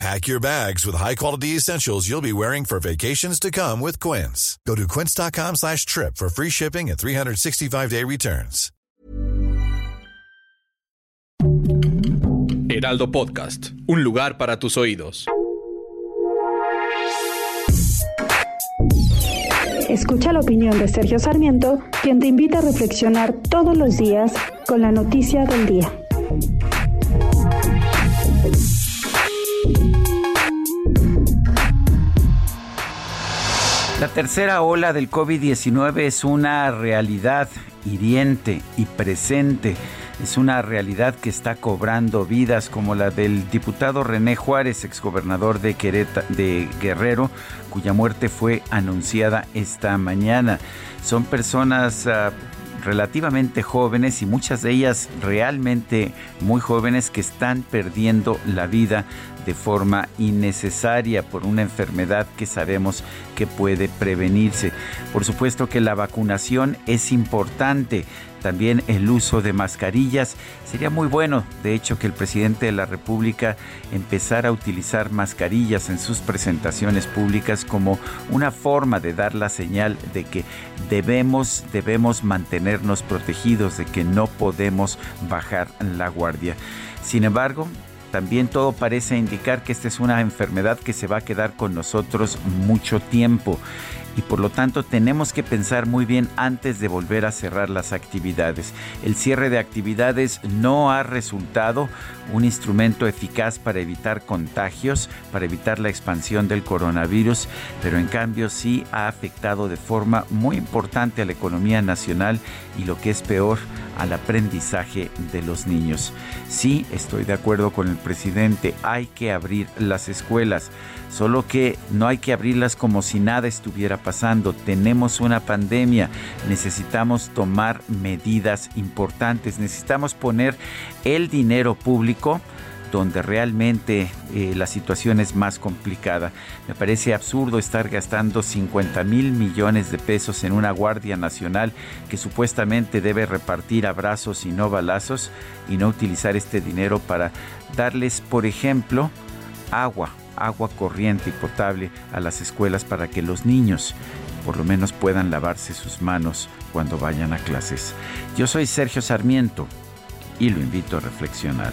Pack your bags with high-quality essentials you'll be wearing for vacations to come with Quince. Go to quince.com slash trip for free shipping and 365-day returns. Heraldo Podcast, un lugar para tus oídos. Escucha la opinión de Sergio Sarmiento, quien te invita a reflexionar todos los días con la noticia del día. La tercera ola del COVID-19 es una realidad hiriente y presente. Es una realidad que está cobrando vidas como la del diputado René Juárez, exgobernador de, de Guerrero, cuya muerte fue anunciada esta mañana. Son personas uh, relativamente jóvenes y muchas de ellas realmente muy jóvenes que están perdiendo la vida de forma innecesaria por una enfermedad que sabemos que puede prevenirse. Por supuesto que la vacunación es importante, también el uso de mascarillas. Sería muy bueno, de hecho, que el presidente de la República empezara a utilizar mascarillas en sus presentaciones públicas como una forma de dar la señal de que debemos, debemos mantenernos protegidos, de que no podemos bajar la guardia. Sin embargo, también todo parece indicar que esta es una enfermedad que se va a quedar con nosotros mucho tiempo y por lo tanto tenemos que pensar muy bien antes de volver a cerrar las actividades. El cierre de actividades no ha resultado un instrumento eficaz para evitar contagios, para evitar la expansión del coronavirus, pero en cambio sí ha afectado de forma muy importante a la economía nacional y lo que es peor, al aprendizaje de los niños. Sí, estoy de acuerdo con el presidente, hay que abrir las escuelas Solo que no hay que abrirlas como si nada estuviera pasando. Tenemos una pandemia. Necesitamos tomar medidas importantes. Necesitamos poner el dinero público donde realmente eh, la situación es más complicada. Me parece absurdo estar gastando 50 mil millones de pesos en una Guardia Nacional que supuestamente debe repartir abrazos y no balazos y no utilizar este dinero para darles, por ejemplo, agua agua corriente y potable a las escuelas para que los niños por lo menos puedan lavarse sus manos cuando vayan a clases. Yo soy Sergio Sarmiento y lo invito a reflexionar.